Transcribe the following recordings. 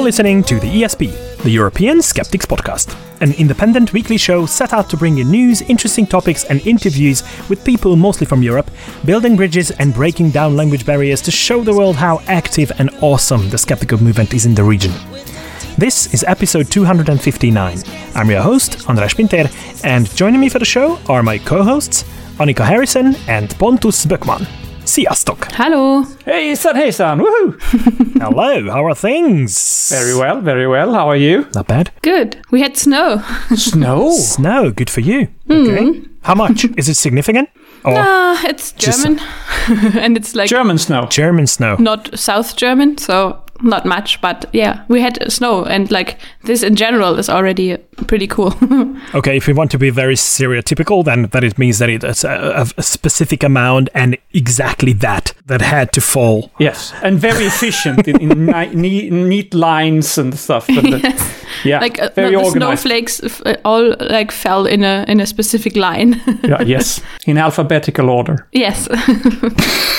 You're listening to the ESP, the European Skeptics Podcast, an independent weekly show set out to bring you news, interesting topics, and interviews with people mostly from Europe, building bridges and breaking down language barriers to show the world how active and awesome the skeptical movement is in the region. This is episode 259. I'm your host, András Pinter, and joining me for the show are my co hosts, Annika Harrison and Pontus Böckman. Sziasztok! Hello. Hey, Hejsan hejsan! Woohoo! Hello, how are things? Very well, very well. How are you? Not bad. Good. We had snow. Snow. Snow, good for you. Okay. How much? is it significant? Or Ah, it's Just- German, and it's like German snow. German snow? not South German, so not much. But yeah, we had snow, and like this in general is already pretty cool. Okay, if we want to be very stereotypical, then that it means that it's a, a specific amount and exactly that that had to fall. Yes, and very efficient in, in ni- neat, neat lines and stuff. And the- yeah, like uh, very the organized. snowflakes f- uh, all like fell in a in a specific line. Yeah, yes, in alphabetical order. yes.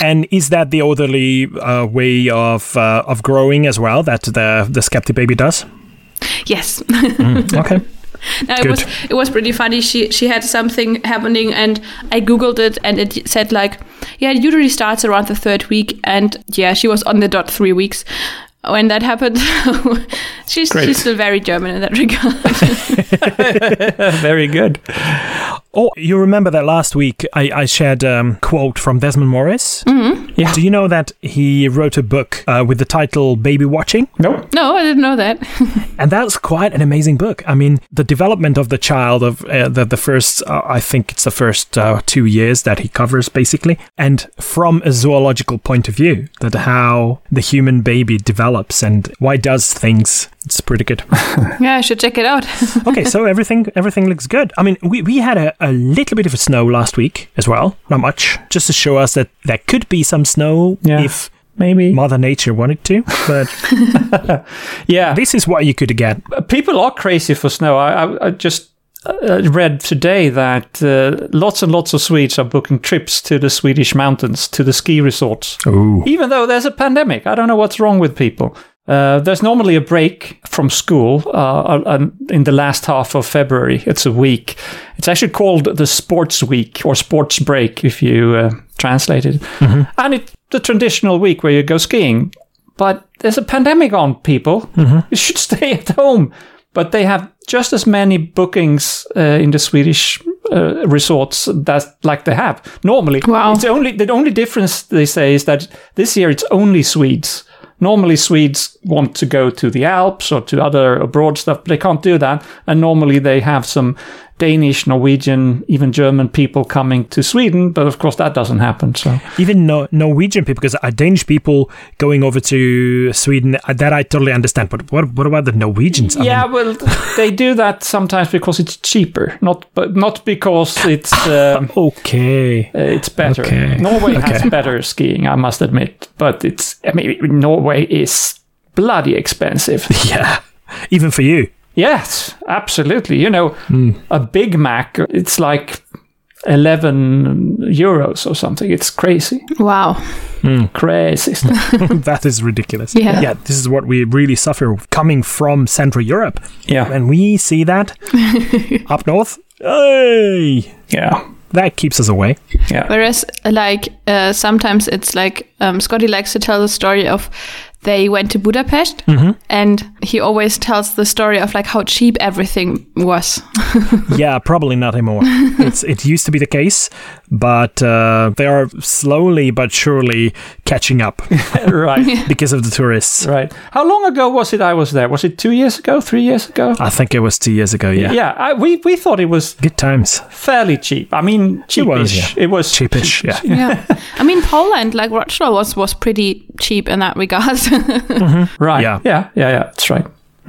And is that the orderly uh, way of uh, of growing as well that the the skeptic baby does? yes. Mm, okay. No, it Good. was it was pretty funny. She she had something happening, and I googled it, and it said like, yeah, it usually starts around the third week, and yeah, she was on the dot three weeks when that happened. she's she's still very German in that regard. very good. Oh, you remember that last week I, I shared a um, quote from Desmond Morris? Mm-hmm. Yeah. Do you know that he wrote a book uh, with the title Baby Watching? No, no, I didn't know that. And that's quite an amazing book. I mean, the development of the child of uh, the, the first, uh, I think it's the first uh, two years that he covers basically. And from a zoological point of view, that how the human baby develops and why does things. It's pretty good. yeah, I should check it out. okay, so everything everything looks good. I mean, we, we had a, a little bit of snow last week as well. Not much. Just to show us that there could be some snow Yeah. if maybe. Mother Nature wanted to. But Yeah, this is what you could get. people are crazy for snow. I, I, I just uh, read today that uh, lots and lots of Swedes are booking trips to the Swedish mountains, to the ski resorts. Ooh. even though there's a pandemic. I don't know what's wrong with people. Uh, there's normally a break from school uh, uh, in the last half of February. It's a week. It's actually called the sports week or sports break if you uh, translate it. And it's the traditional week where you go skiing. But there's a pandemic on, people. You should stay at home. But they have just as many bookings uh, in the Swedish uh, resorts that like they have normally. Wow. It's only the only difference they say is that this year it's only Swedes. Normally Swedes want to go to the Alps or to other abroad stuff, but they can't do that. And normally they have some Danish, Norwegian, even German people coming to Sweden, but of course that doesn't happen. So Even no, Norwegian people, because uh, Danish people going over to Sweden, uh, that I totally understand. But what, what about the Norwegians? I yeah, mean, well, they do that sometimes because it's cheaper, not but not because it's um, okay. it's better. Okay. Norway has better skiing, I must admit, but it's I mean Norway is bloody expensive. Yeah. Even for you. Yes, absolutely. You know, a Big Mac, it's like 11 euros or something. It's crazy. wow. Crazy that is ridiculous. Yeah. Yeah, this is what we really suffer coming from Central Europe. yeah. And we see that up north, hey, Yeah. that keeps us away. Yeah. Whereas, like, uh, sometimes it's like um, Scotty likes to tell the story of they went to Budapest, mm-hmm. and he always tells the story of like how cheap everything was. yeah, probably not anymore. It's it used to be the case, but uh, they are slowly but surely catching up right. because of the tourists. Right. How long ago was it I was there? Was it two years ago? Three years ago? I think it was two years ago. Yeah, Yeah. I, we, we thought it was good times. fairly cheap. I mean, cheapish. It was, yeah. It was Cheapish. Yeah. yeah, I mean Poland, like Wrocław was was pretty cheap in that regard. Right. Yeah. Yeah. Yeah. Yeah. That's right.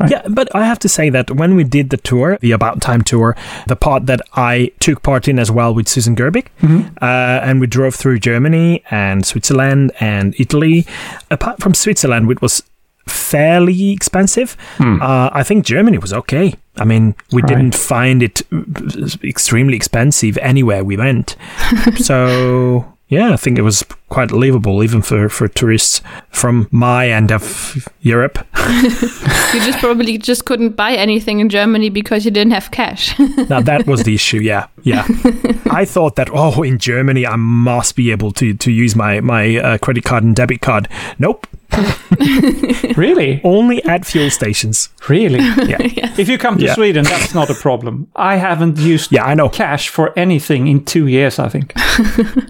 Yeah, but I have to say that when we did the tour, the About Time tour, the part that I took part in as well with Susan Gerbic, uh, and we drove through Germany and Switzerland and Italy. Apart from Switzerland, which was fairly expensive. Uh, I think Germany was okay. I mean, we Right. didn't find it extremely expensive anywhere we went. so yeah, I think it was quite livable even for, for tourists from my end of Europe. You just probably just couldn't buy anything in Germany because you didn't have cash. Now that was the issue. Yeah, yeah. I thought that oh, in Germany I must be able to to use my my uh, credit card and debit card. Nope, Really? only at fuel stations. Really? Yeah, If you come to Yeah. Sweden, that's not a problem. I haven't used yeah, I know. cash for anything in two years, I think.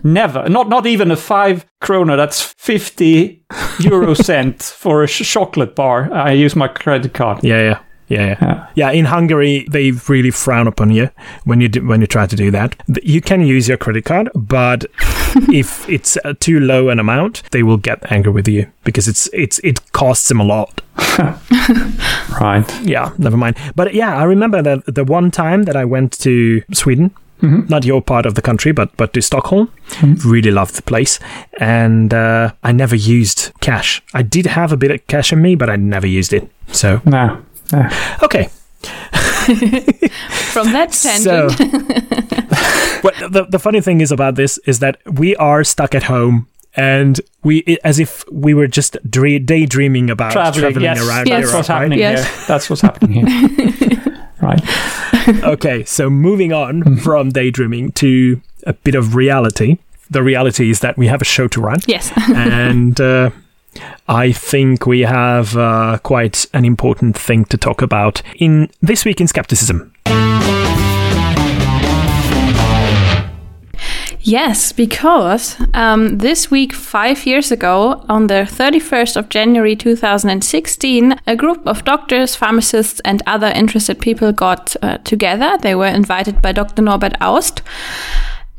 Never. Not not even a five kroner. That's 50 euro cent for a sh- chocolate bar. I use my credit card. Yeah, yeah. Yeah, yeah, Yeah. yeah. In Hungary, they really frown upon you when you do, when you try to do that. You can use your credit card, but if it's uh, too low an amount, they will get angry with you because it's it's it costs them a lot. Right. Yeah, never mind. But yeah, I remember that the one time that I went to Sweden, not your part of the country, but but to Stockholm. Really loved the place, and uh, I never used cash. I did have a bit of cash in me, but I never used it. So No. no. okay. From that So, tangent. well, the the funny thing is about this is that we are stuck at home. And we, as if we were just dre- daydreaming about Traveling. traveling Yes. around Yes. That's Europe, what's right? happening Yes. here. That's what's happening here. right. okay, so moving on Mm-hmm. from daydreaming to a bit of reality. The reality is that we have a show to run, yes. and uh, I think we have uh, quite an important thing to talk about in this week in skepticism. Yes, because um, this week, five years ago, on the 31st of January 2016, a group of doctors, pharmacists, and other interested people got uh, together. They were invited by Dr. Norbert Aust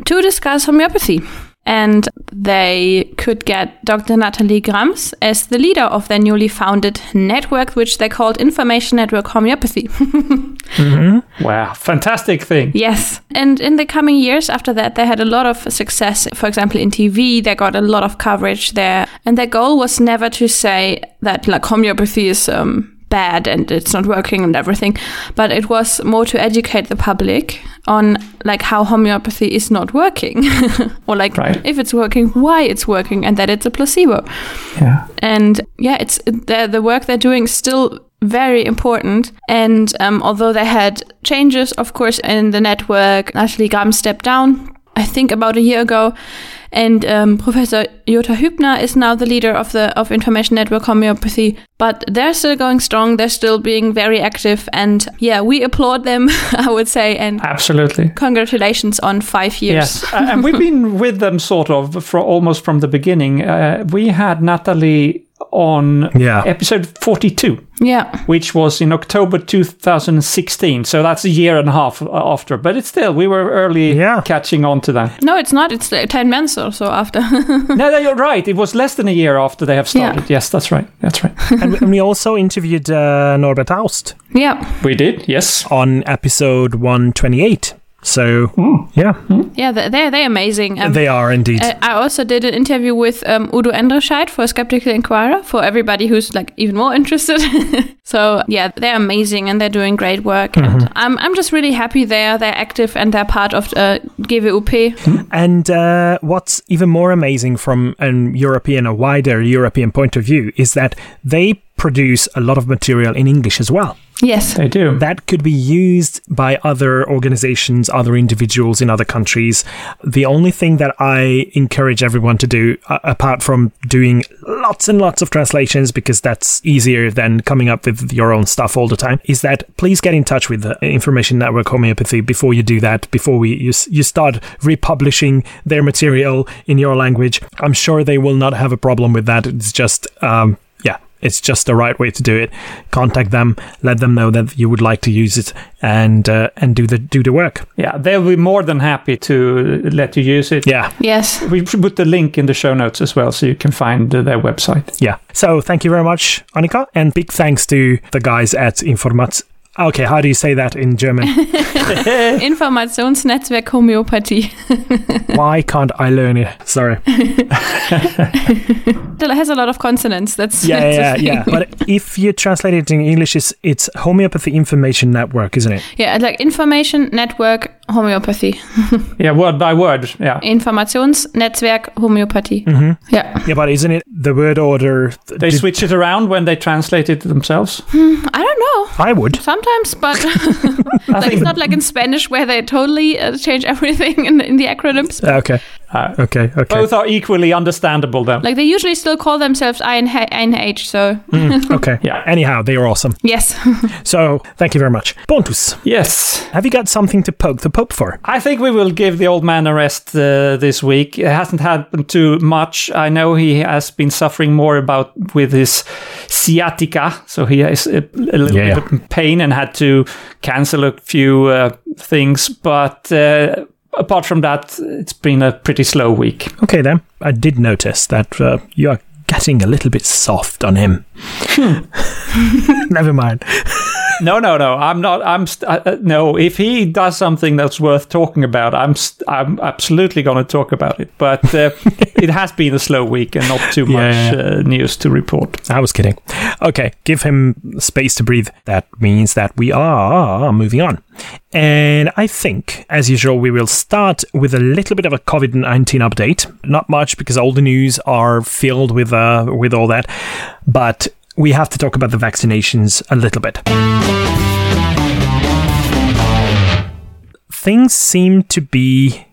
to discuss homeopathy. And they could get Dr. Natalie Grams as the leader of their newly founded network, which they called Information Network Homeopathy. Wow. Fantastic thing. Yes. And in the coming years after that, they had a lot of success. For example, in TV, they got a lot of coverage there. And their goal was never to say that like homeopathy is um, bad and it's not working and everything, but it was more to educate the public on like how homeopathy is not working or like Right. if it's working, why it's working and that it's a placebo. Yeah. And yeah, it's the the work they're doing is still very important. And um, although they had changes, of course, in the network, Natalie Grams stepped down. I think about a year ago, and um, Professor Jutta Hübner is now the leader of the of Information Network Homeopathy. But they're still going strong. They're still being very active, and yeah, we applaud them. I would say, and Absolutely. congratulations on five years. Yes, uh, and we've been with them sort of for almost from the beginning. Uh, we had Natalie on Yeah. episode 42, Yeah. which was in October 2016. So that's a year and a half after. But it's still, we were early Yeah. catching on to that. No, it's not. It's ten months or so after. no, no, you're right. It was less than a year after they have started. Yes, that's right. That's right. and, and we also interviewed uh, Norbert Aust yeah. we did, yes. on episode 128. So, yeah, Yeah, they're they're, they're amazing. Um, they are indeed. I I also did an interview with um, Udo Endruscheit for Skeptical Inquirer for everybody who's like even more interested. so yeah, they're amazing and they're doing great work. And I'm I'm just really happy they're they're active and they're part of uh, GWUP. And uh, what's even more amazing from an European, a wider European point of view, is that they produce a lot of material in English as well. Yes. They do. That could be used by other organizations, other individuals in other countries. The only thing that I encourage everyone to do, uh, apart from doing lots and lots of translations, because that's easier than coming up with your own stuff all the time, is that please get in touch with the Information Network Homeopathy before you do that, before we you, you start republishing their material in your language. I'm sure they will not have a problem with that. It's just, um, yeah, it's just the right way to do it. Contact them, let them know that you would like to use it, and uh, and do the do the work. Yeah, they'll be more than happy to let you use it. Yeah, Yes. We should put the link in the show notes as well so you can find their website. yeah. So thank you very much, Annika, and big thanks to the guys at Informat Okay, how do you say that in German? Informationsnetzwerk Homöopathie. Why can't I learn it? Sorry. It has a lot of consonants. That's Yeah, that's yeah, yeah. But if you translate it in English, it's, it's homeopathy information network, isn't it? yeah, like information network homeopathy. Yeah, word by word. Yeah. Informationsnetzwerk Homöopathie. Mm-hmm. Yeah. Yeah, but isn't it the word order? They switch it around when they translate it themselves. Hmm, I don't know. I would. Sometimes, but like, it's not like in Spanish where they totally uh, change everything in, in the acronyms. Okay. Uh, Okay. Okay. both are equally understandable though. Like they usually still call themselves INH. INH so Okay. Yeah. Anyhow, they are awesome. yes. So thank you very much. Pontus, Yes. have you got something to poke the Pope for? I think we will give the old man a rest uh, this week. It hasn't happened too much. I know he has been suffering more about with his sciatica, so he has a, a little Yeah. bit of pain and had to cancel a few uh, things. But uh, apart from that, it's been a pretty slow week. Okay, then. I did notice that uh, you are getting a little bit soft on him. Never mind. No, no, no. I'm not. I'm st- uh, uh, no. If he does something that's worth talking about, I'm st- I'm absolutely going to talk about it. But uh, it has been a slow week and not too Yeah, much Uh, news to report. I was kidding. Okay, give him space to breathe. That means that we are moving on. And I think, as usual, we will start with a little bit of a COVID 19 update. Not much because all the news are filled with, uh, with all that. But we have to talk about the vaccinations a little bit. Things seem to be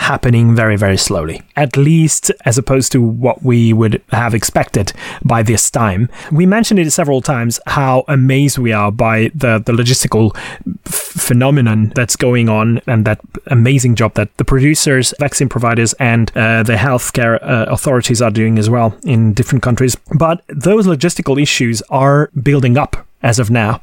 happening very, very slowly, at least as opposed to what we would have expected by this time. We mentioned it several times how amazed we are by the, the logistical f- phenomenon that's going on and that amazing job that the producers, vaccine providers, and uh, the healthcare uh, authorities are doing as well in different countries. But those logistical issues are building up as of now.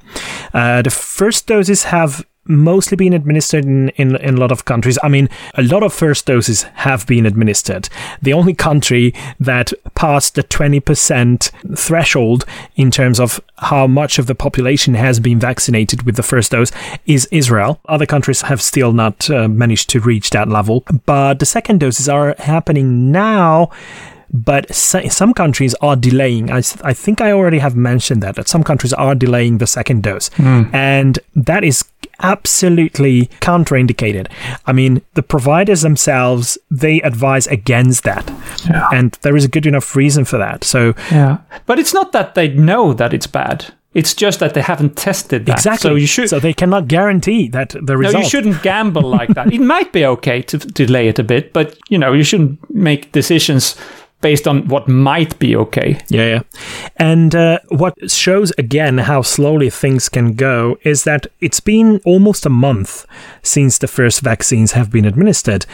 Uh, the first doses have mostly been administered in, in, in a lot of countries. I mean, a lot of first doses have been administered. The only country that passed the 20% threshold in terms of how much of the population has been vaccinated with the first dose is Israel. Other countries have still not uh, managed to reach that level. But the second doses are happening now but some countries are delaying. I, I think I already have mentioned that that some countries are delaying the second dose, hmm. and that is absolutely contraindicated. I mean, the providers themselves they advise against that, Yeah. and there is a good enough reason for that. So Yeah, but it's not that they know that it's bad. It's just that they haven't tested that. exactly, So you should. So they cannot guarantee that the no, result. you shouldn't gamble like that. it might be okay to delay it a bit, but you know you shouldn't make decisions based on what might be okay. Yeah, yeah. And uh, what shows again how slowly things can go is that it's been almost a month since the first vaccines have been administered.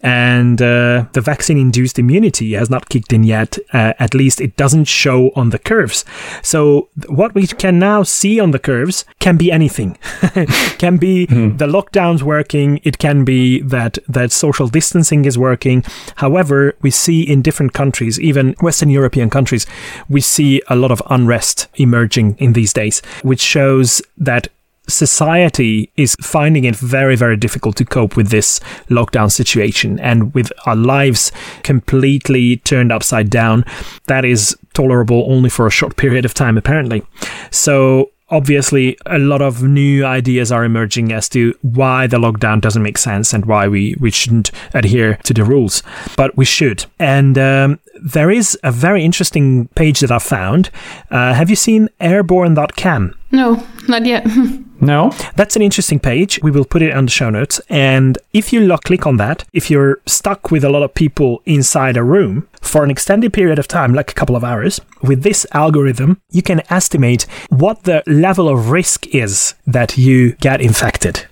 And uh, the vaccine induced immunity has not kicked in yet. Uh, at least it doesn't show on the curves. So, what we can now see on the curves can be anything. can be the lockdowns working. It can be that, that social distancing is working. However, we see in different countries, even Western European countries, we see a lot of unrest emerging in these days, which shows that society is finding it very, very difficult to cope with this lockdown situation and with our lives completely turned upside down. That is tolerable only for a short period of time, apparently. So, obviously a lot of new ideas are emerging as to why the lockdown doesn't make sense and why we, we shouldn't adhere to the rules but we should and um, there is a very interesting page that i found uh, have you seen airborne.cam No, not yet. No, that's an interesting page. We will put it on the show notes. And if you click on that, if you're stuck with a lot of people inside a room for an extended period of time, like a couple of hours, with this algorithm, you can estimate what the level of risk is that you get infected.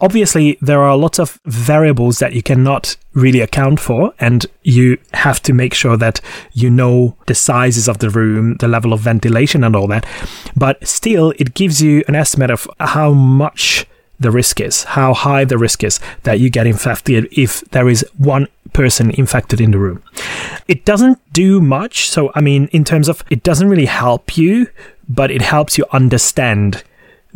Obviously, there are lots of variables that you cannot really account for, and you have to make sure that you know the sizes of the room, the level of ventilation, and all that. But still, it gives you an estimate of how much the risk is, how high the risk is that you get infected if there is one person infected in the room. It doesn't do much. So, I mean, in terms of it doesn't really help you, but it helps you understand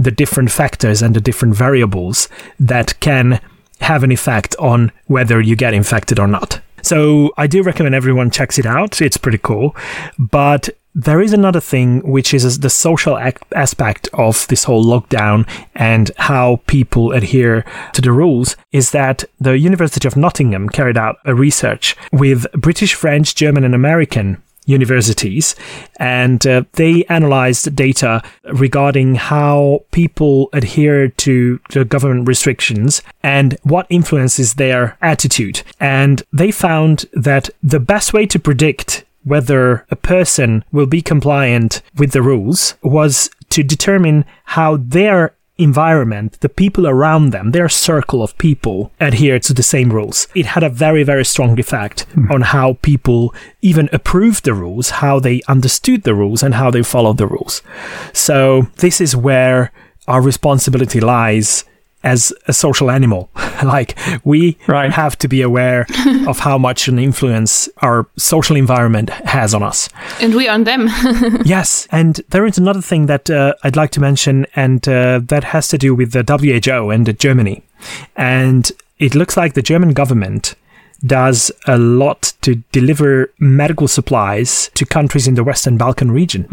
the different factors and the different variables that can have an effect on whether you get infected or not. So I do recommend everyone checks it out. It's pretty cool. But there is another thing, which is the social aspect of this whole lockdown and how people adhere to the rules. Is that the University of Nottingham carried out a research with British, French, German, and American universities and uh, they analyzed data regarding how people adhere to the government restrictions and what influences their attitude. And they found that the best way to predict whether a person will be compliant with the rules was to determine how their environment, the people around them, their circle of people adhere to the same rules. It had a very, very strong effect hmm. on how people even approved the rules, how they understood the rules, and how they followed the rules. So, this is where our responsibility lies as a social animal. like, we Right. have to be aware of how much an influence our social environment has on us. And we on them. Yes, and there is another thing that uh, I'd like to mention, and uh, that has to do with the WHO and uh, Germany. And it looks like the German government does a lot to deliver medical supplies to countries in the Western Balkan region.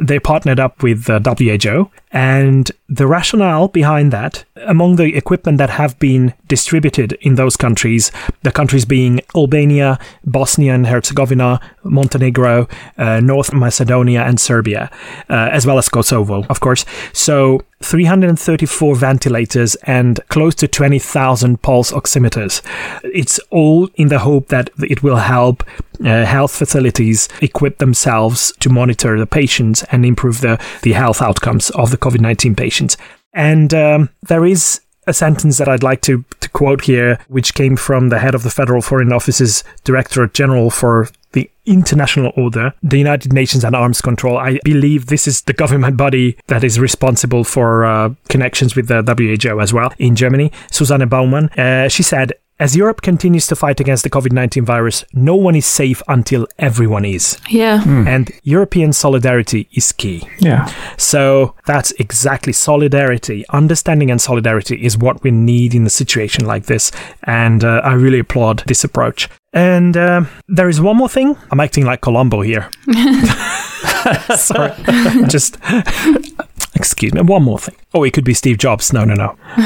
They partnered up with uh, WHO, and the rationale behind that, among the equipment that have been distributed in those countries, the countries being Albania, Bosnia and Herzegovina, Montenegro, uh, North Macedonia, and Serbia, uh, as well as Kosovo, of course. So 334 ventilators and close to 20,000 pulse oximeters. It's all in the hope that it will help uh, health facilities equip themselves to monitor the patients and improve the, the health outcomes of the COVID 19 patients. And um, there is a sentence that I'd like to, to quote here, which came from the head of the Federal Foreign Office's Directorate General for the International Order, the United Nations and Arms Control. I believe this is the government body that is responsible for uh, connections with the WHO as well in Germany. Susanne Baumann. Uh, she said, as Europe continues to fight against the COVID 19 virus, no one is safe until everyone is. yeah. And European solidarity is key. Yeah. So that's exactly solidarity. Understanding and solidarity is what we need in a situation like this. And uh, I really applaud this approach. And uh, there is one more thing. I'm acting like Columbo here. Sorry. Just. Excuse me, one more thing. Oh, it could be Steve Jobs. No, no, no.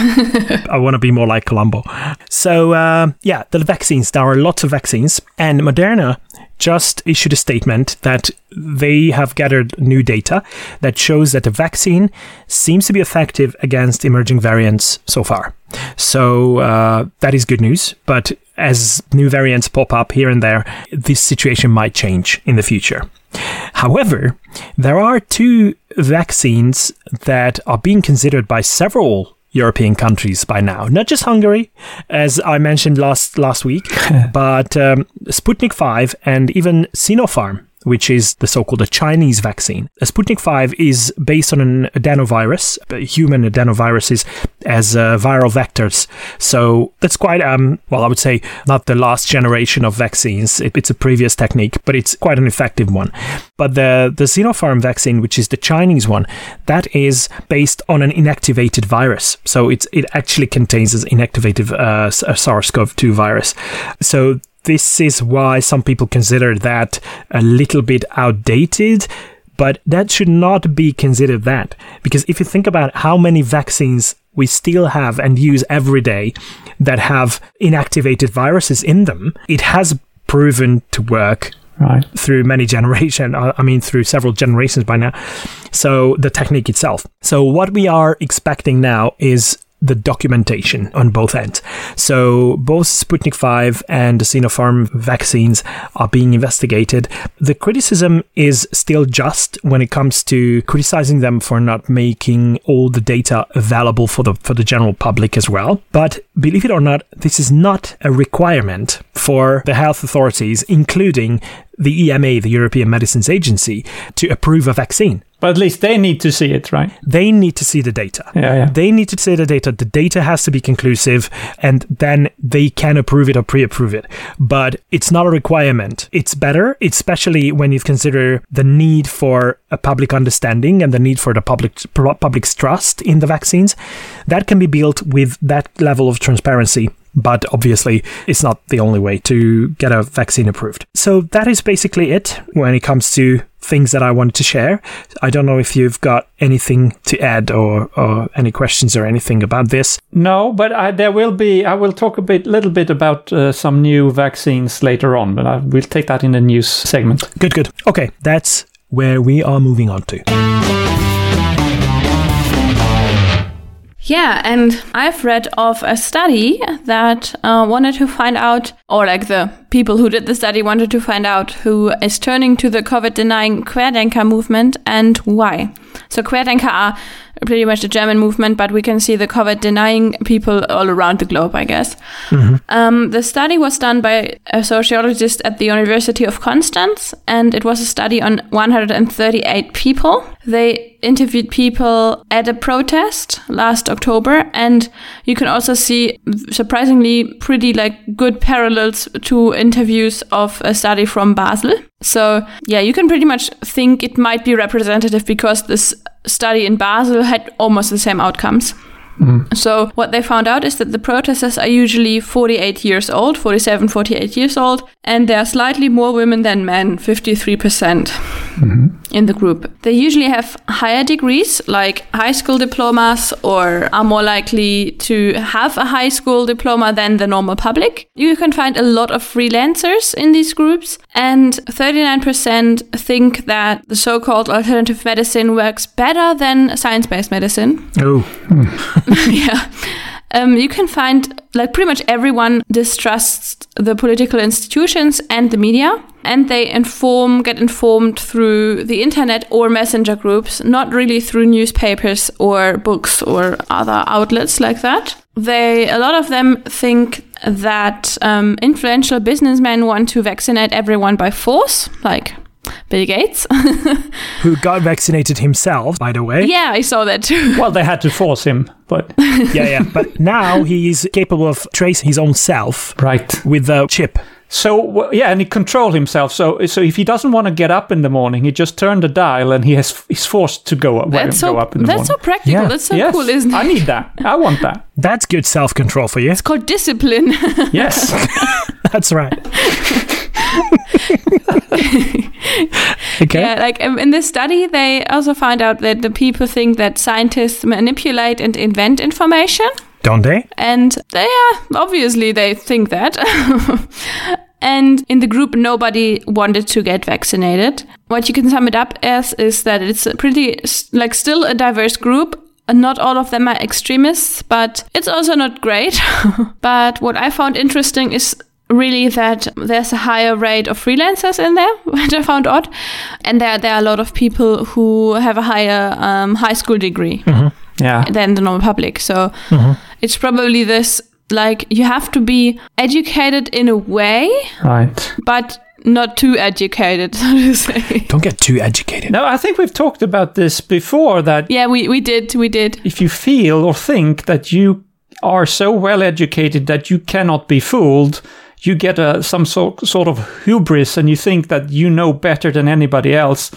I want to be more like Columbo. So, uh, yeah, the vaccines. There are lots of vaccines, and Moderna just issued a statement that they have gathered new data that shows that the vaccine seems to be effective against emerging variants so far. So uh, that is good news. But as new variants pop up here and there, this situation might change in the future. However, there are two vaccines that are being considered by several European countries by now. Not just Hungary, as I mentioned last last week, but um, Sputnik 5 and even Sinopharm, which is the so-called Chinese vaccine. Sputnik 5 is based on an adenovirus, human adenoviruses as uh, viral vectors. So that's quite, um, well, I would say not the last generation of vaccines. It, it's a previous technique, but it's quite an effective one. But the, the Sinopharm vaccine, which is the Chinese one, that is based on an inactivated virus. So it's, it actually contains an inactivated uh, uh, SARS-CoV-2 virus. So this is why some people consider that a little bit outdated. But that should not be considered that. Because if you think about how many vaccines we still have and use every day that have inactivated viruses in them, it has proven to work Right. through many generation uh, i mean through several generations by now so the technique itself so what we are expecting now is the documentation on both ends. So both Sputnik 5 and the Sinopharm vaccines are being investigated. The criticism is still just when it comes to criticizing them for not making all the data available for the for the general public as well. But believe it or not, this is not a requirement for the health authorities, including the EMA, the European Medicines Agency, to approve a vaccine. But at least they need to see it, right? They need to see the data. Yeah, yeah. They need to see the data. The data has to be conclusive, and then they can approve it or pre-approve it. But it's not a requirement. It's better, especially when you consider the need for a public understanding and the need for the public public's trust in the vaccines. That can be built with that level of transparency but obviously it's not the only way to get a vaccine approved. So that is basically it when it comes to things that I wanted to share. I don't know if you've got anything to add or, or any questions or anything about this. No, but I, there will be. I will talk a bit, little bit about uh, some new vaccines later on, but I will take that in the news segment. Good, good. Okay, that's where we are moving on to. Yeah, and I've read of a study that uh, wanted to find out, or like the people who did the study wanted to find out who is turning to the COVID denying Querdenker movement and why. So Querdenker are pretty much the German movement, but we can see the COVID denying people all around the globe, I guess. Um, the study was done by a sociologist at the University of Constance, and it was a study on 138 people. They interviewed people at a protest last October, and you can also see surprisingly pretty like good parallels to interviews of a study from Basel. So yeah, you can pretty much think it might be representative because this study in Basel had almost the same outcomes. Mm. So what they found out is that the protesters are usually 48 years old, 47, 48 years old, and there are slightly more women than men, 53% mm-hmm. In the group. They usually have higher degrees, like high school diplomas, or are more likely to have a high school diploma than the normal public. You can find a lot of freelancers in these groups, and 39% think that the so-called alternative medicine works better than science-based medicine Oh, yeah. Um, you can find like pretty much everyone distrusts the political institutions and the media, and they inform, get informed through the internet or messenger groups, not really through newspapers or books or other outlets like that. They, a lot of them think that um, influential businessmen want to vaccinate everyone by force, like Bill Gates. who got vaccinated himself, by the way. yeah, I saw that too. Well, they had to force him, but yeah, yeah. But now he's capable of tracing his own self right. with a chip. So yeah, and he control himself. So so if he doesn't want to get up in the morning, he just turn the dial, and he has he's forced to go, up- That's go so, up in the morning. that's so practical. Yeah. That's so yes, cool, isn't it? I need that. I want that. That's good self control for you. It's called discipline. Yes. That's right. okay. yeah, like um, in this study, they also found out that the people think that scientists manipulate and invent information, Don't they? and they are obviously they think that. and in the group, nobody wanted to get vaccinated. What you can sum it up as is that it's a pretty like still a diverse group. Not all of them are extremists, but it's also not great. but what I found interesting is really that there's a higher rate of freelancers in there, which I found odd, and there there are a lot of people who have a higher um, high school degree yeah. than the normal public. So it's probably this like you have to be educated in a way, Right. but not too educated, so to say. Don't get too educated. No, I think we've talked about this before. That Yeah, we, we did, we did. if you feel or think that you are so well educated that you cannot be fooled, you get a, some so, sort of hubris and you think that you know better than anybody else.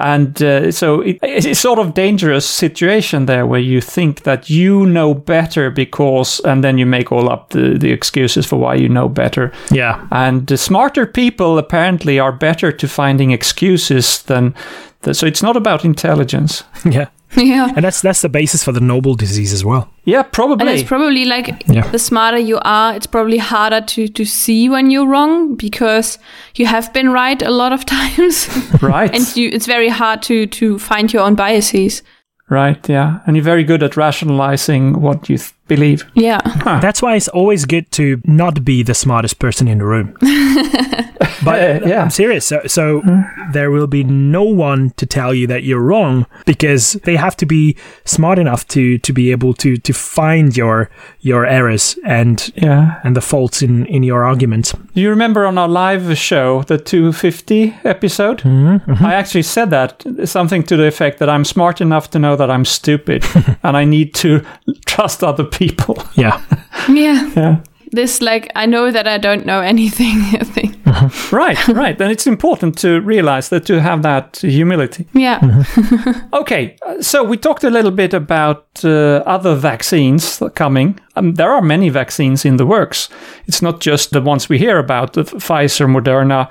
And uh, so it, it's sort of dangerous situation there where you think that you know better because, and then you make all up the, the excuses for why you know better. Yeah. And the smarter people apparently are better to finding excuses than. The, so it's not about intelligence. Yeah. Yeah. And that's that's the basis for the Nobel disease as well. Yeah, probably. And probably. it's probably like Yeah. the smarter you are, it's probably harder to, to see when you're wrong because you have been right a lot of times. right. and you, it's very hard to, to find your own biases. Right, yeah. And you're very good at rationalizing what you th- believe. Yeah. That's why it's always good to not be the smartest person in the room. but yeah. I'm serious. So, so hmm. there will be no one to tell you that you're wrong because they have to be smart enough to to be able to to find your your errors and Yeah. and the faults in in your arguments. Do you remember on our live show, the 250 episode? Mm-hmm, mm-hmm. I actually said that something to the effect that I'm smart enough to know that I'm stupid and I need to trust other people. Yeah. Yeah. Yeah. This, like, I know that I don't know anything thing. Right, right. And it's important to realize that to have that humility. Yeah. Okay, uh, so we talked a little bit about uh, other vaccines coming. Um, there are many vaccines in the works. It's not just the ones we hear about the Pfizer, Moderna,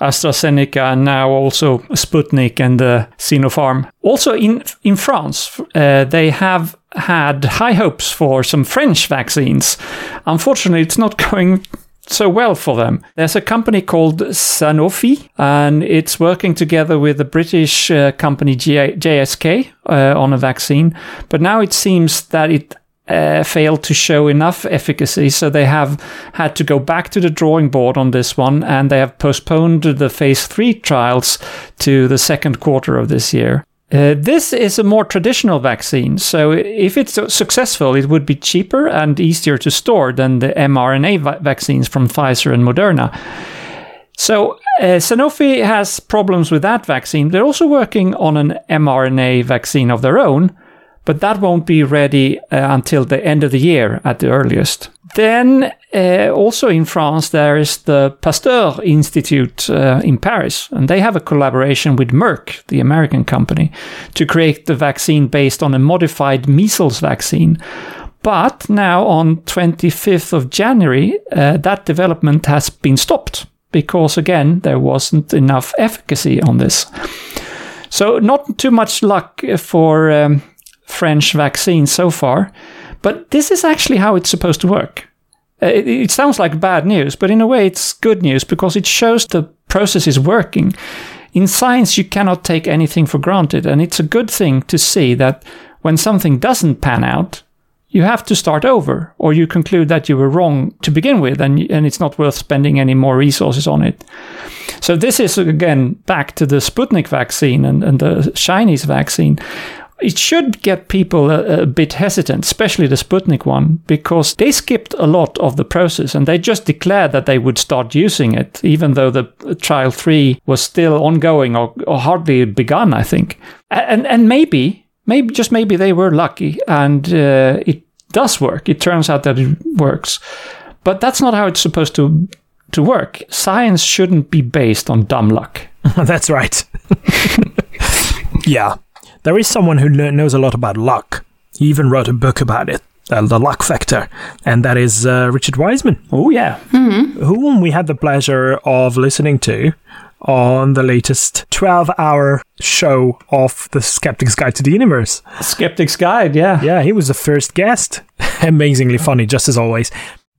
AstraZeneca, now also Sputnik and uh, Sinopharm. Also in in France, uh, they have had high hopes for some French vaccines. Unfortunately, it's not going so well for them. There's a company called Sanofi, and it's working together with the British uh, company G- GSK uh, on a vaccine. But now it seems that it uh, failed to show enough efficacy, so they have had to go back to the drawing board on this one, and they have postponed the phase three trials to the second quarter of this year. Uh, this is a more traditional vaccine, so if it's successful, it would be cheaper and easier to store than the mRNA va- vaccines from Pfizer and Moderna. So uh, Sanofi has problems with that vaccine. They're also working on an mRNA vaccine of their own, but that won't be ready uh, until the end of the year at the earliest. Then, uh, also in France, there is the Pasteur Institute uh, in Paris, and they have a collaboration with Merck, the American company, to create the vaccine based on a modified measles vaccine. But now, on 25th of January, uh, that development has been stopped because, again, there wasn't enough efficacy on this. So, not too much luck for um, French vaccine so far. But this is actually how it's supposed to work. Uh, It, it sounds like bad news, but in a way it's good news because it shows the process is working. In science, you cannot take anything for granted, and it's a good thing to see that when something doesn't pan out, you have to start over, or you conclude that you were wrong to begin with, and, and it's not worth spending any more resources on it. So, this is again back to the Sputnik vaccine and, and the Chinese vaccine it should get people a, a, bit hesitant, especially the Sputnik one, because they skipped a lot of the process and they just declared that they would start using it, even though the trial three was still ongoing or, or hardly begun, I think. And and maybe, maybe just maybe they were lucky and uh, it does work. It turns out that it works, but that's not how it's supposed to to work. Science shouldn't be based on dumb luck. That's right. yeah. There is someone who kn- knows a lot about luck. He even wrote a book about it, uh, The Luck Factor, and that is uh, Richard Wiseman, Oh yeah, whom we had the pleasure of listening to on the latest 12 hour show of The Skeptic's Guide to the Universe. Skeptic's Guide. Yeah, Yeah, he was the first guest. Amazingly funny, just as always.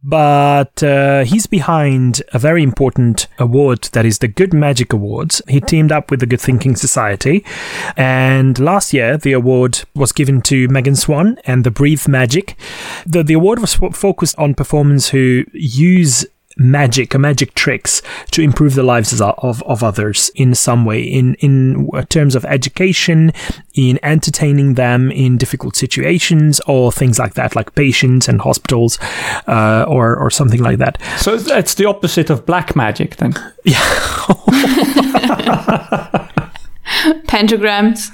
But uh, he's behind a very important award that is the Good Magic Awards. He teamed up with the Good Thinking Society. And last year, the award was given to Megan Swan and the Breathe Magic. The, the award was fo- focused on performers who use magic or magic tricks to improve the lives of, of, of others in some way in in terms of education in entertaining them in difficult situations or things like that like patients and hospitals uh, or or something like that So it's- it's the opposite of black magic then. Yeah pentagrams.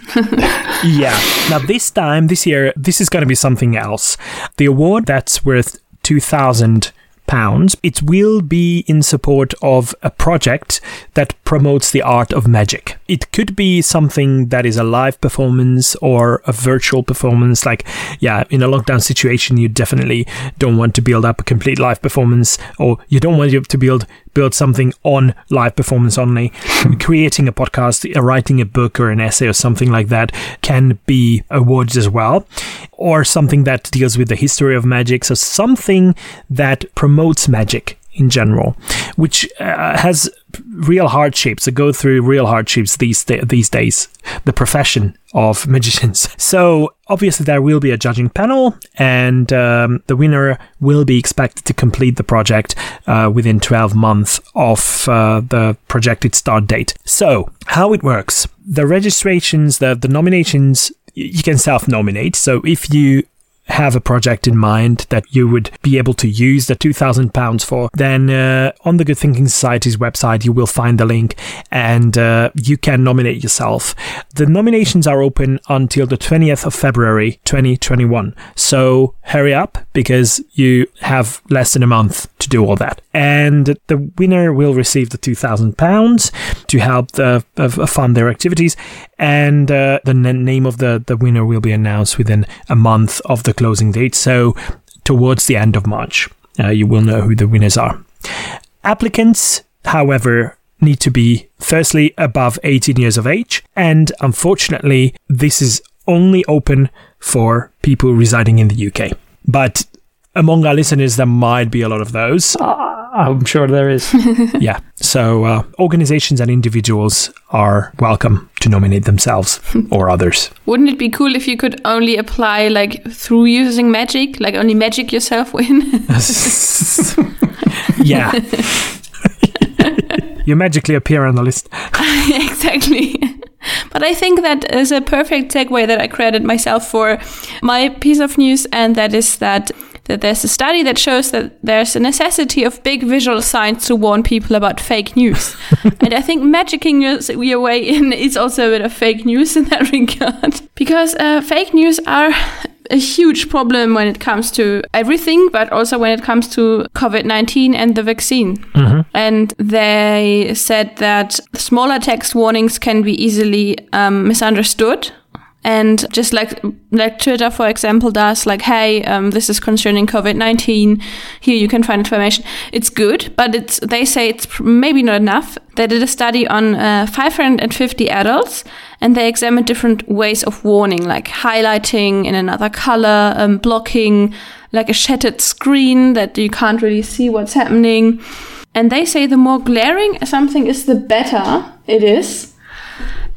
yeah now this time this year this is going to be something else the award that's worth 2000 pounds it will be in support of a project that promotes the art of magic. It could be something that is a live performance or a virtual performance like yeah in a lockdown situation you definitely don't want to build up a complete live performance or you don't want to build build something on live performance only. Creating a podcast uh, writing a book or an essay or something like that can be awarded as well or something that deals with the history of magic. So something that promotes magic in general, which uh, has real hardships, to go through real hardships these da- these days. The profession of magicians. So obviously there will be a judging panel, and um, the winner will be expected to complete the project uh, within 12 months of uh, the projected start date. So how it works: the registrations, the the nominations. You can self-nominate. So if you have a project in mind that you would be able to use the 2000 pounds for then uh, on the good thinking society's website you will find the link and uh, you can nominate yourself. The nominations are open until the 20th of february 2021 so hurry up because you have less than a month to do all that and the winner will receive the 2000 pounds to help the, uh, fund their activities and uh, the n- name of the, the winner will be announced within a month of the closing date. So, towards the end of March, uh, you will know who the winners are. Applicants, however, need to be firstly above 18 years of age, and unfortunately, this is only open for people residing in the UK. But among our listeners, there might be a lot of those. I'm sure there is. yeah. So uh, organizations and individuals are welcome to nominate themselves or others. Wouldn't it be cool if you could only apply like through using magic, like only magic yourself win? yeah. you magically appear on the list. exactly. But I think that is a perfect segue that I credit myself for my piece of news, and that is that that there's a study that shows that there's a necessity of big visual signs to warn people about fake news. and I think magicking your, your way in is also a bit of fake news in that regard. Because uh, fake news are a huge problem when it comes to everything, but also when it comes to COVID 19 and the vaccine. And they said that smaller text warnings can be easily um, misunderstood. And just like like Twitter, for example, does like, hey, um, this is concerning COVID nineteen. Here you can find information. It's good, but it's they say it's maybe not enough. They did a study on uh, 550 adults, and they examined different ways of warning, like highlighting in another color, um, blocking, like a shattered screen that you can't really see what's happening. And they say the more glaring something is, the better it is.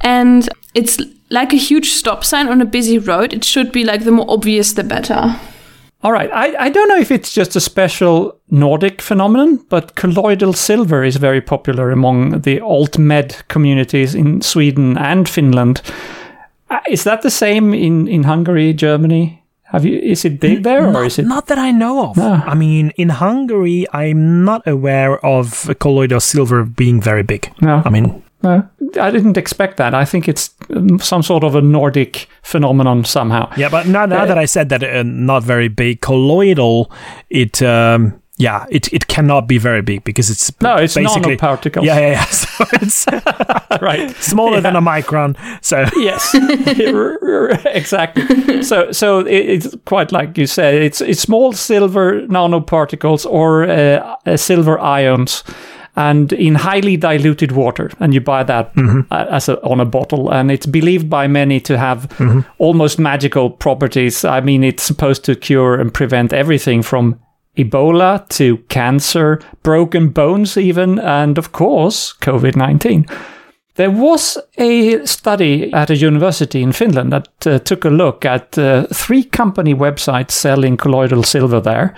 And it's like a huge stop sign on a busy road. It should be like the more obvious, the better. All right. I, I don't know if it's just a special Nordic phenomenon, but colloidal silver is very popular among the alt med communities in Sweden and Finland. Uh, Is that the same in, in Hungary, Germany? Have you? Is it big there, or not, is it? not that I know of. No. I mean, in Hungary, I'm not aware of colloidal silver being very big. No. I mean, No, I didn't expect that. I think it's um, some sort of a Nordic phenomenon somehow. yeah, but now, now Uh, that I said that uh, not very big, colloidal, it, um, yeah, it, it cannot be very big because it's No, it's basically nanoparticles. Yeah, yeah, yeah. So it's right. smaller than a micron. So yes exactly so so it, it's quite like you said it's it's small silver nanoparticles or uh, uh, silver ions and in highly diluted water and you buy that uh, as a, on a bottle. And it's believed by many to have almost magical properties. I mean it's supposed to cure and prevent everything from ebola to cancer broken bones even and of course covid-19 there was a study at a university in Finland that uh, took a look at uh, three company websites selling colloidal silver there.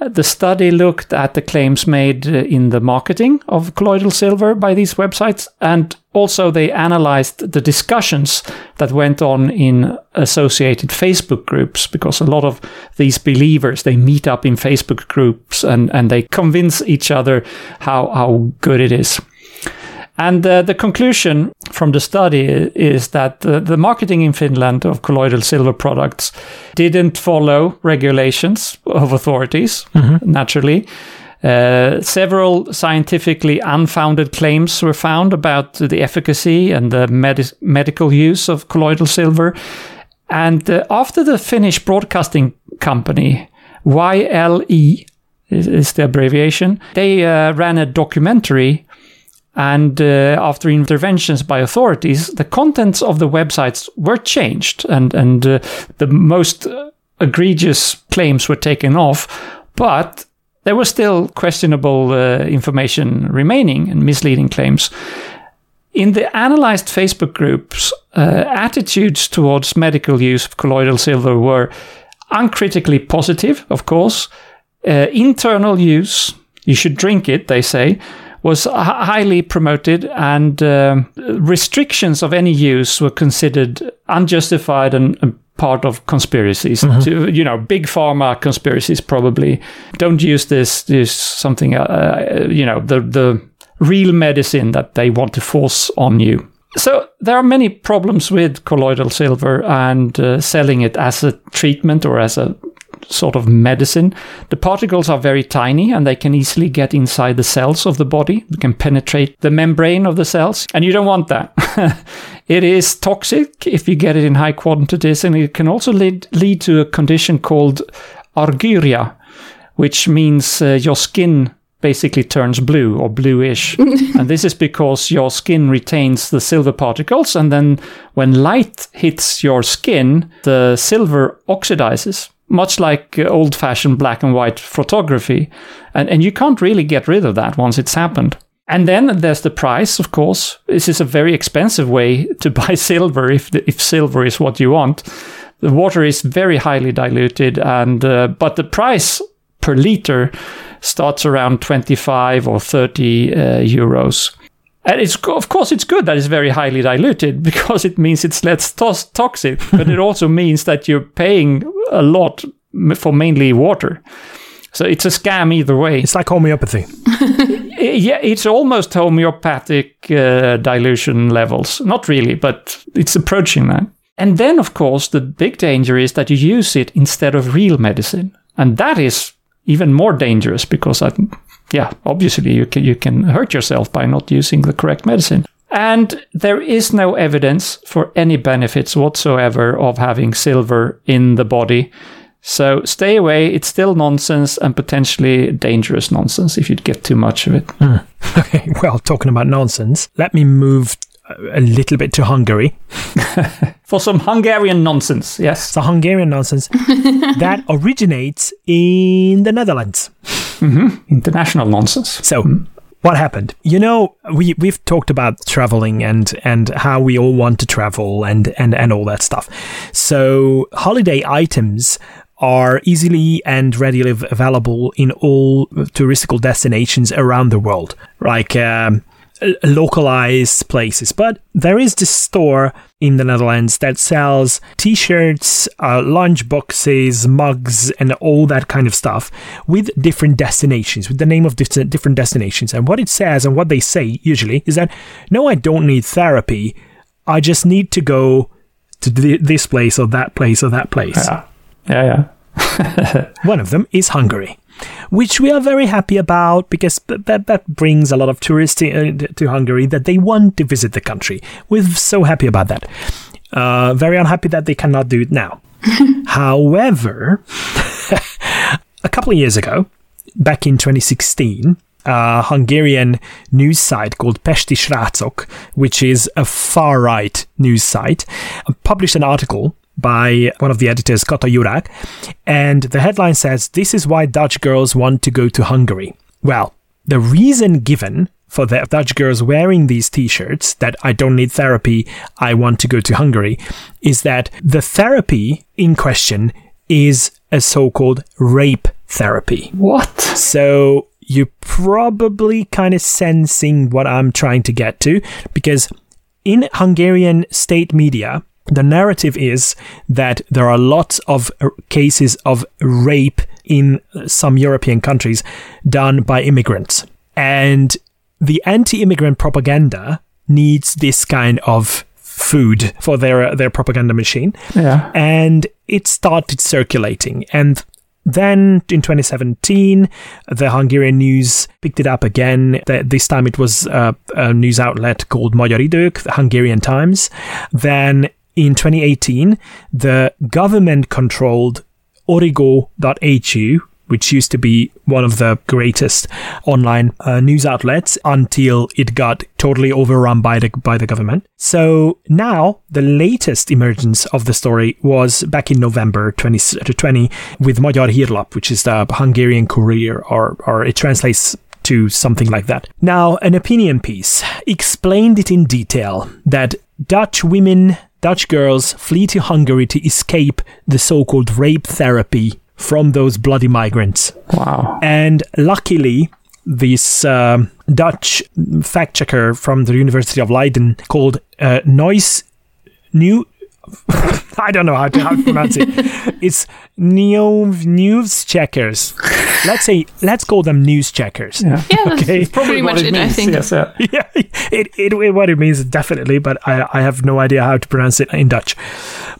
Uh, The study looked at the claims made uh, in the marketing of colloidal silver by these websites, and also they analyzed the discussions that went on in associated Facebook groups because a lot of these believers they meet up in Facebook groups and, and they convince each other how, how good it is. And uh, the conclusion from the study is that the, the marketing in Finland of colloidal silver products didn't follow regulations of authorities, naturally. Uh, several scientifically unfounded claims were found about the efficacy and the medi- medical use of colloidal silver. And uh, after the Finnish broadcasting company, YLE is, is the abbreviation, they uh, ran a documentary and uh, after interventions by authorities, the contents of the websites were changed, and and uh, the most uh, egregious claims were taken off. But there was still questionable uh, information remaining and misleading claims. In the analyzed Facebook groups, uh, attitudes towards medical use of colloidal silver were uncritically positive, of course. Uh, internal use, you should drink it, they say, was h- highly promoted, and um restrictions of any use were considered unjustified and, and part of conspiracies. To, you know, big pharma conspiracies probably don't use this. This something, uh, you know, the the real medicine that they want to force on you. So there are many problems with colloidal silver and uh, selling it as a treatment or as a sort of medicine. The particles are very tiny and they can easily get inside the cells of the body. They can penetrate the membrane of the cells, and you don't want that. it is toxic if you get it in high quantities, and it can also lead, lead to a condition called argyria, which means uh, your skin basically turns blue or bluish. and this is because your skin retains the silver particles, and then when light hits your skin, the silver oxidizes. Much like uh, old fashioned black and white photography. And, and you can't really get rid of that once it's happened. And then there's the price, of course. This is a very expensive way to buy silver if, the, if silver is what you want. The water is very highly diluted, and uh, but the price per liter starts around 25 or 30 uh, euros. And it's of course it's good that it's very highly diluted because it means it's less tos- toxic, but it also means that you're paying a lot for mainly water. So it's a scam either way. It's like homeopathy. Yeah, it's almost homeopathic uh, dilution levels. Not really, but it's approaching that. And then, of course, the big danger is that you use it instead of real medicine, and that is even more dangerous because, I, yeah, obviously you can you can hurt yourself by not using the correct medicine. And there is no evidence for any benefits whatsoever of having silver in the body. So stay away. It's still nonsense and potentially dangerous nonsense if you get too much of it. Hmm. Okay, well, talking about nonsense, let me move uh, a little bit to Hungary. For some Hungarian nonsense, yes. It's a Hungarian nonsense that originates in the Netherlands. International nonsense. So, what happened? You know, we we've talked about traveling and and how we all want to travel and and and all that stuff. So, holiday items are easily and readily available in all touristical destinations around the world, like um, localized places. But there is this store in the Netherlands that sells t-shirts, uh, lunch boxes, mugs, and all that kind of stuff with different destinations, with the name of different different destinations. And what it says and what they say usually is that no, I don't need therapy. I just need to go to th- this place or that place or that place. Yeah, yeah, yeah. One of them is Hungary, which we are very happy about because that that brings a lot of tourists to, uh, to Hungary that they want to visit the country. We're so happy about that. Uh, very unhappy that they cannot do it now. However, a couple of years ago, back in 2016, a Hungarian news site called Pesti Srácok, which is a far right news site, published an article by one of the editors, Kata Jurak, and the headline says, This is why Dutch girls want to go to Hungary. Well, the reason given for the Dutch girls wearing these t shirts that I don't need therapy, I want to go to Hungary, is that the therapy in question is a so called rape therapy. What? So you're probably kind of sensing what I'm trying to get to because in Hungarian state media, the narrative is that there are lots of uh, cases of rape in uh, some European countries done by immigrants. And the anti immigrant propaganda needs this kind of food for their their propaganda machine Yeah. and it started circulating. And then in 2017, the Hungarian news picked it up again. Th- This time it was uh, a news outlet called Magyar Idők, the Hungarian Times. Then in 2018, the government controlled origo.hu which used to be one of the greatest online uh, news outlets until it got totally overrun by the by the government. So now the latest emergence of the story was back in November 2020 with Magyar Hírlap, which is the Hungarian courier, or or it translates to something like that. Now, an opinion piece explained it in detail that Dutch women, Dutch girls flee to Hungary to escape the so called rape therapy from those bloody migrants. Wow. And luckily, this um Dutch fact checker from the University of Leiden called uh, Noise New. I don't know how to, how to pronounce it. It's neo news checkers. Let's say let's call them news checkers. Yeah. Yeah, that's Okay. pretty much what it, I think. Yes, yeah. yeah, it, it, it- what it means definitely, but I, I have no idea how to pronounce it in Dutch.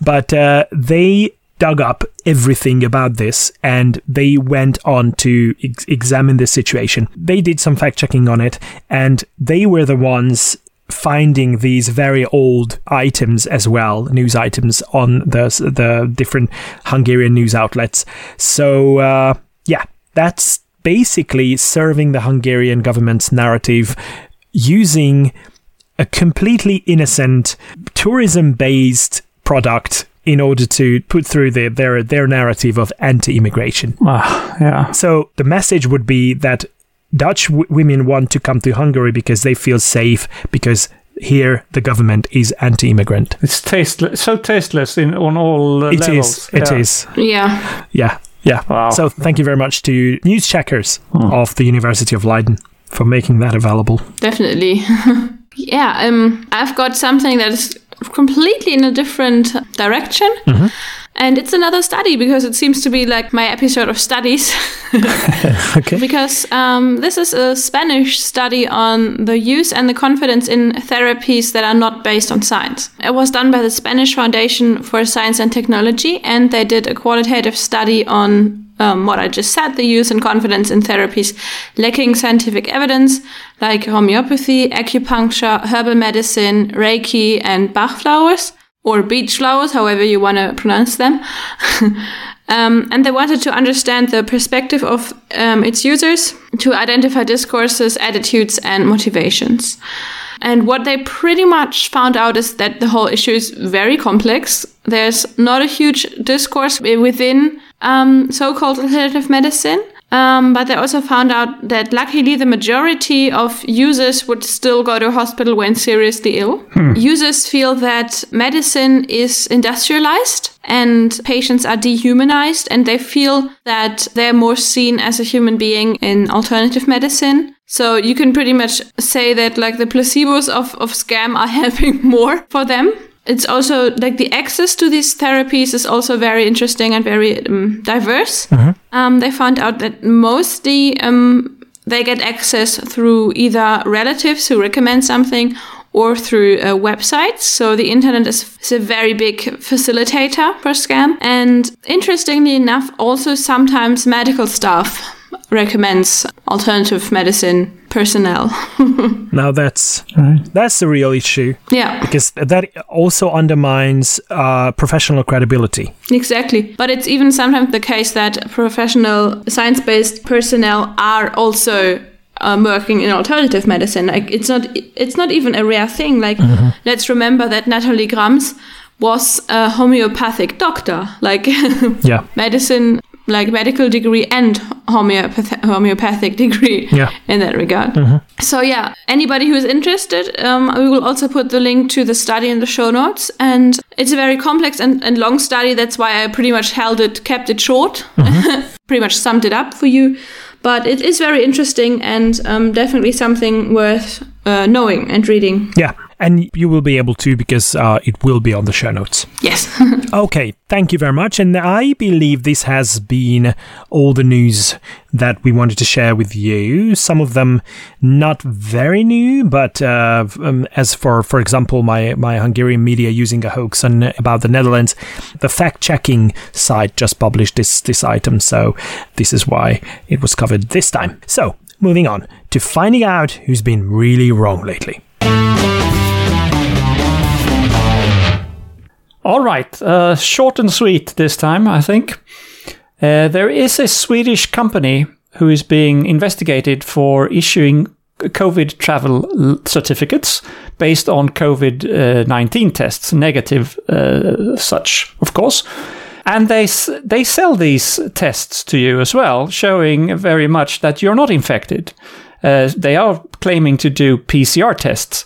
But uh, they dug up everything about this and they went on to ex- examine the situation. They did some fact checking on it and they were the ones finding these very old items as well, news items on the the different Hungarian news outlets. So uh, yeah, that's basically serving the Hungarian government's narrative using a completely innocent tourism based product in order to put through their their, their narrative of anti-immigration. Ah, yeah. So the message would be that Dutch w- women want to come to Hungary because they feel safe because here the government is anti-immigrant. It's tasteless, so tasteless in on all uh, It levels. is. It yeah. is. Yeah. Yeah. Yeah. Wow. So thank you very much to news checkers Hmm. of the University of Leiden for making that available. Definitely. yeah, um, I've got something that is completely in a different direction. And it's another study because it seems to be like my episode of studies. Okay. because um, this is a Spanish study on the use and the confidence in therapies that are not based on science. It was done by the Spanish Foundation for Science and Technology, and they did a qualitative study on um, what I just said the use and confidence in therapies lacking scientific evidence, like homeopathy, acupuncture, herbal medicine, Reiki, and Bach flowers. Or beach flowers, however you want to pronounce them. Um, and they wanted to understand the perspective of um, its users to identify discourses, attitudes, and motivations. And what they pretty much found out is that the whole issue is very complex. There's not a huge discourse within um, so-called alternative medicine. Um, but they also found out that luckily the majority of users would still go to hospital when seriously ill. Users feel that medicine is industrialized and patients are dehumanized and they feel that they're more seen as a human being in alternative medicine. So you can pretty much say that like the placebos of, of scam are helping more for them. It's also like the access to these therapies is also very interesting and very um, diverse. Um, they found out that mostly um, they get access through either relatives who recommend something or through uh, websites. So the internet is, is a very big facilitator for scam. And interestingly enough, also sometimes medical staff recommends alternative medicine personnel. Now that's that's the real issue yeah. because that also undermines uh, professional credibility. Exactly. But it's even sometimes the case that professional science based personnel are also um, working in alternative medicine. Like it's not it's not even a rare thing. Like let's remember that Natalie Grams was a homeopathic doctor. Like Yeah. medicine like medical degree and homeopath- homeopathic degree Yeah. in that regard. So yeah, anybody who is interested, um, we will also put the link to the study in the show notes. And it's a very complex and, and long study. That's why I pretty much held it, kept it short, pretty much summed it up for you. But it is very interesting and um, definitely something worth uh, knowing and reading. Yeah. And you will be able to because uh, it will be on the show notes. Yes. Okay, thank you very much. And I believe this has been all the news that we wanted to share with you. Some of them not very new, but uh, um, as for, for example, my, my Hungarian media using a hoax on, about the Netherlands, the fact checking site just published this, this item. So this is why it was covered this time. So moving on to finding out who's been really wrong lately. All right, uh, short and sweet this time, I think. Uh, there is a Swedish company who is being investigated for issuing COVID travel certificates based on COVID 19 tests, negative uh, such, of course. And they, they sell these tests to you as well, showing very much that you're not infected. Uh, they are claiming to do PCR tests.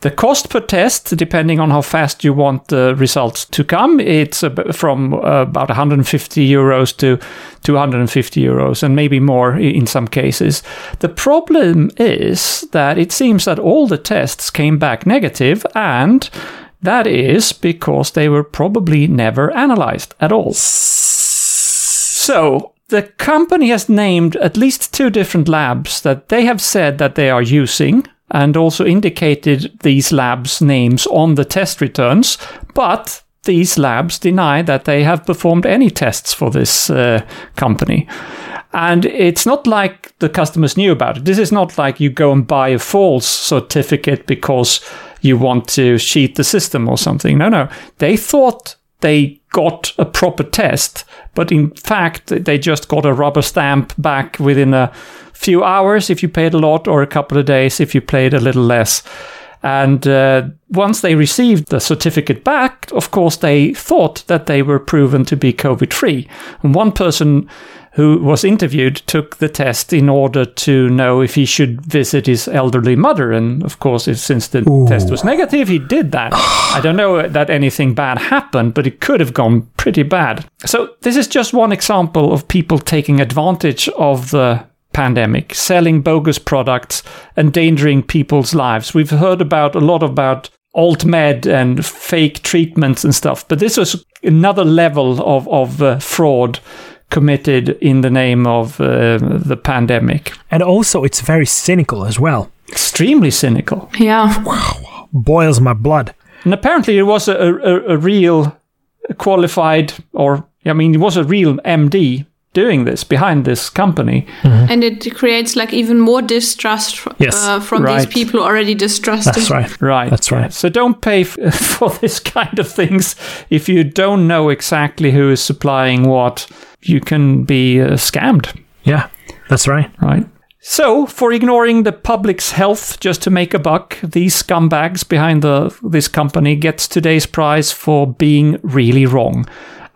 The cost per test, depending on how fast you want the results to come, it's from uh, about 150 euros to 250 euros, and maybe more in some cases. The problem is that it seems that all the tests came back negative, and that is because they were probably never analyzed at all. So the company has named at least two different labs that they have said that they are using and also indicated these labs' names on the test returns, but these labs deny that they have performed any tests for this uh, company. And it's not like the customers knew about it. This is not like you go and buy a false certificate because you want to cheat the system or something. No, no. They thought they got a proper test, but in fact, they just got a rubber stamp back within a few hours if you paid a lot, or a couple of days if you paid a little less. And uh, once they received the certificate back, of course, they thought that they were proven to be COVID free. And one person who was interviewed took the test in order to know if he should visit his elderly mother. And of course, if, since the test was negative, he did that. I don't know that anything bad happened, but it could have gone pretty bad. So, this is just one example of people taking advantage of the pandemic, selling bogus products, endangering people's lives. We've heard about a lot about alt med and fake treatments and stuff, but this was another level of, of uh, fraud committed in the name of uh, the pandemic. And also, it's very cynical as well. Extremely cynical. Yeah. Boils my blood. And apparently, it was a, a, a real qualified, or I mean, it was a real MD doing this behind this company. And it creates like even more distrust Yes. uh, from Right. these people already distrusting. That's right. Right. That's right. So don't pay f- for this kind of things if you don't know exactly who is supplying what. You can be uh, scammed, Yeah, that's right. right? So, for ignoring the public's health just to make a buck, these scumbags behind the this company gets today's prize for being really wrong.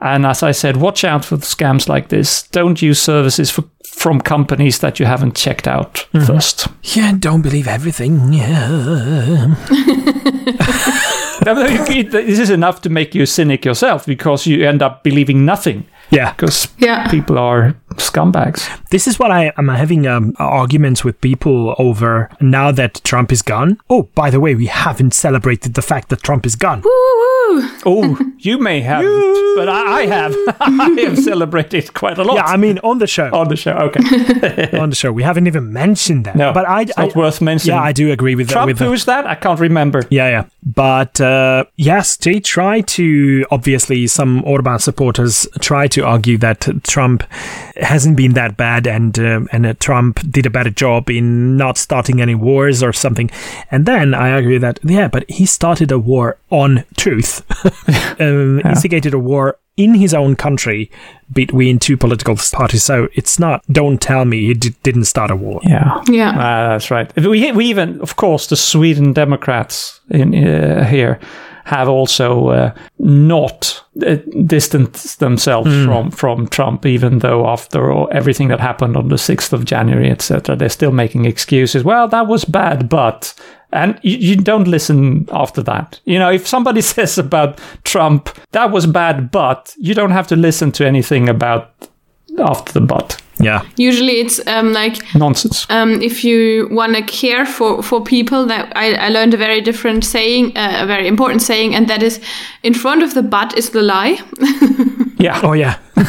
And as I said, watch out for scams like this. Don't use services for, from companies that you haven't checked out first. Yeah, don't believe everything. Yeah. this is enough to make you a cynic yourself because you end up believing nothing Yeah. because Yeah. people are scumbags. This is what I am having um, arguments with people over now that Trump is gone. Oh, by the way, we haven't celebrated the fact that Trump is gone. Woo-woo. Oh, you may have, but I, I have. I have celebrated quite a lot. Yeah, I mean on the show. on the show. Okay, on the show, we haven't even mentioned that. no, but I, it's I not worth mentioning. yeah, I do agree with that. Trump, With the- who's that? I can't remember. Yeah, yeah. But uh, yes, they try to, obviously, some Orban supporters try to argue that Trump hasn't been that bad and, um and uh, Trump did a better job in not starting any wars or something. And then I argue that, yeah, but he started a war on truth, um, instigated a war in his own country between two political parties. So it's not, don't tell me he d- didn't start a war. Yeah. Yeah. Uh, that's right. We, we even, of course, the Sweden Democrats in uh, here have also uh, not uh, distanced themselves from from Trump, even though after all, everything that happened on the sixth of January, etc., they're still making excuses. Well, that was bad, but. And you, you don't listen after that. You know, if somebody says about Trump, that was bad, but you don't have to listen to anything about after the but. Yeah. Usually it's um, like Nonsense. um, if you want to care for, for people, that I, I learned a very different saying, uh, a very important saying, and that is, in front of the butt is the lie. Yeah. Oh, yeah. yeah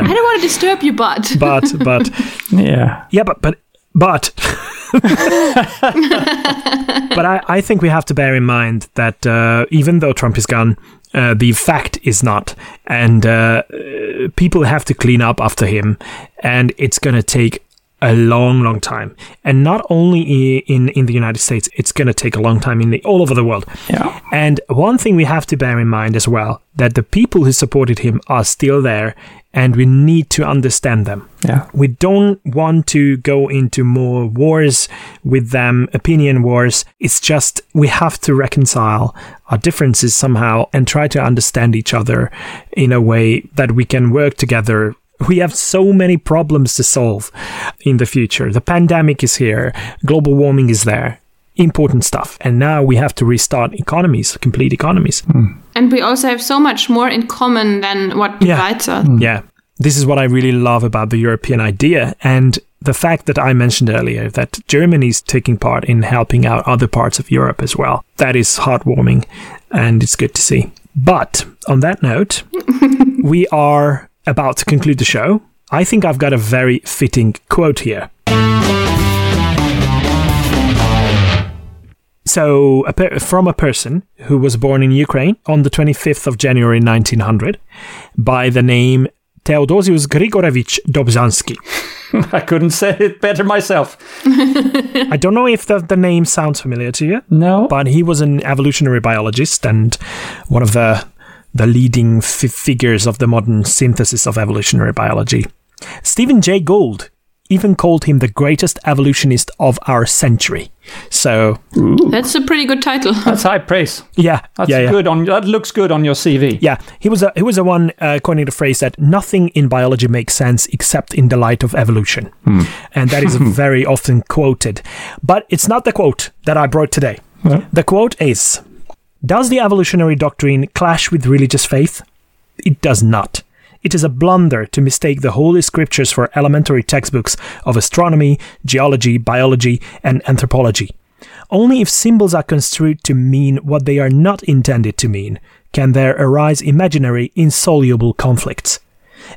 I don't want to disturb you, but But, but, Yeah. Yeah, but but but but I, I think we have to bear in mind that uh, even though Trump is gone, uh, the fact is not, and uh, uh, people have to clean up after him, and it's going to take a long, long time. And not only in, in the United States, it's going to take a long time in the, all over the world. Yeah. And one thing we have to bear in mind as well that the people who supported him are still there and we need to understand them. Yeah. We don't want to go into more wars with them, opinion wars. It's just we have to reconcile our differences somehow and try to understand each other in a way that we can work together. We have so many problems to solve in the future. The pandemic is here, global warming is there. Important stuff. And now we have to restart economies, complete economies. Hmm. And we also have so much more in common than what Yeah. divides us. Hmm. Yeah. This is what I really love about the European idea and the fact that I mentioned earlier that Germany is taking part in helping out other parts of Europe as well. That is heartwarming and it's good to see. But on that note, we are about to conclude the show. I think I've got a very fitting quote here. So, a per- from a person who was born in Ukraine on the 25th of January 1900 by the name Theodosius Grigorevich Dobzhansky. I couldn't say it better myself. I don't know if the, the name sounds familiar to you, No. but he was an evolutionary biologist and one of the the leading f- figures of the modern synthesis of evolutionary biology. Stephen Jay Gould even called him the greatest evolutionist of our century. So, That's a pretty good title. That's high praise. yeah, That's yeah, yeah. good on that looks good on your CV. Yeah, he was a he was the one uh, coining the phrase that nothing in biology makes sense except in the light of evolution, and that is very often quoted. But it's not the quote that I brought today. No. The quote is: "Does the evolutionary doctrine clash with religious faith? It does not." It is a blunder to mistake the Holy Scriptures for elementary textbooks of astronomy, geology, biology, and anthropology. Only if symbols are construed to mean what they are not intended to mean can there arise imaginary, insoluble conflicts.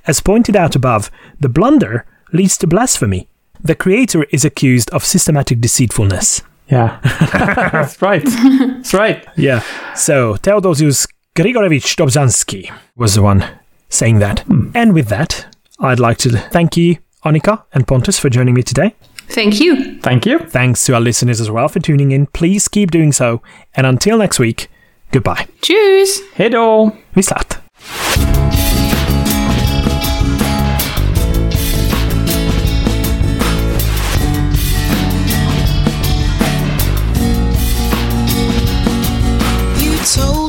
As pointed out above, the blunder leads to blasphemy. The Creator is accused of systematic deceitfulness. Yeah. That's right. That's right. Yeah. So Theodosius Grigorevich Dobzhansky was the one saying that. And with that, I'd like to thank you, Annika and Pontus, for joining me today. Thank you. Thank you. Thanks to our listeners as well for tuning in. Please keep doing so. And until next week, goodbye. Cheers. Hej då. Vi slatt. You told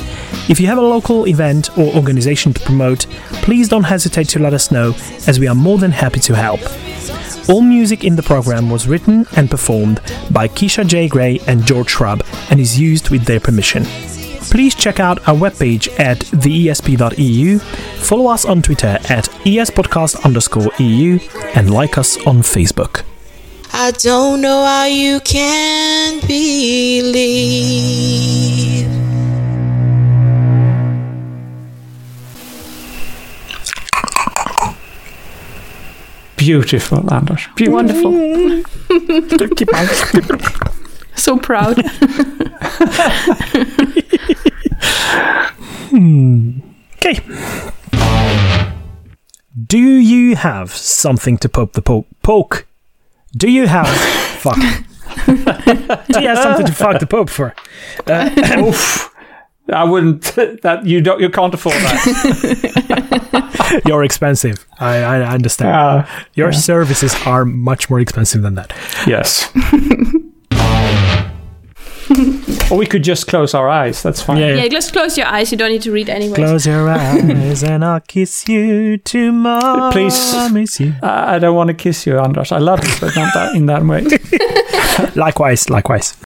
If you have a local event or organization to promote, please don't hesitate to let us know, as we are more than happy to help. All music in the program was written and performed by Keisha J. Gray and George Shrub and is used with their permission. Please check out our webpage at theesp.eu, follow us on Twitter at espodcast underscore EU, and like us on Facebook. I don't know how you can believe. Beautiful, Anders. Beautiful. Wonderful. So proud. Hmm. Okay. Do you have something to poke the poke? Poke. Do you have fuck? Do you have something to fuck the pope for? Uh, oof. I wouldn't. That you don't. You can't afford that. You're expensive. I, I understand. Uh, Your services are much more expensive than that. yes. or we could just close our eyes. That's fine. Yeah. yeah, just close your eyes. You don't need to read anyway. Close your eyes and I'll kiss you tomorrow. Please. miss you. I I don't want to kiss you, Anders. I love you, but not that in that way. Likewise, likewise.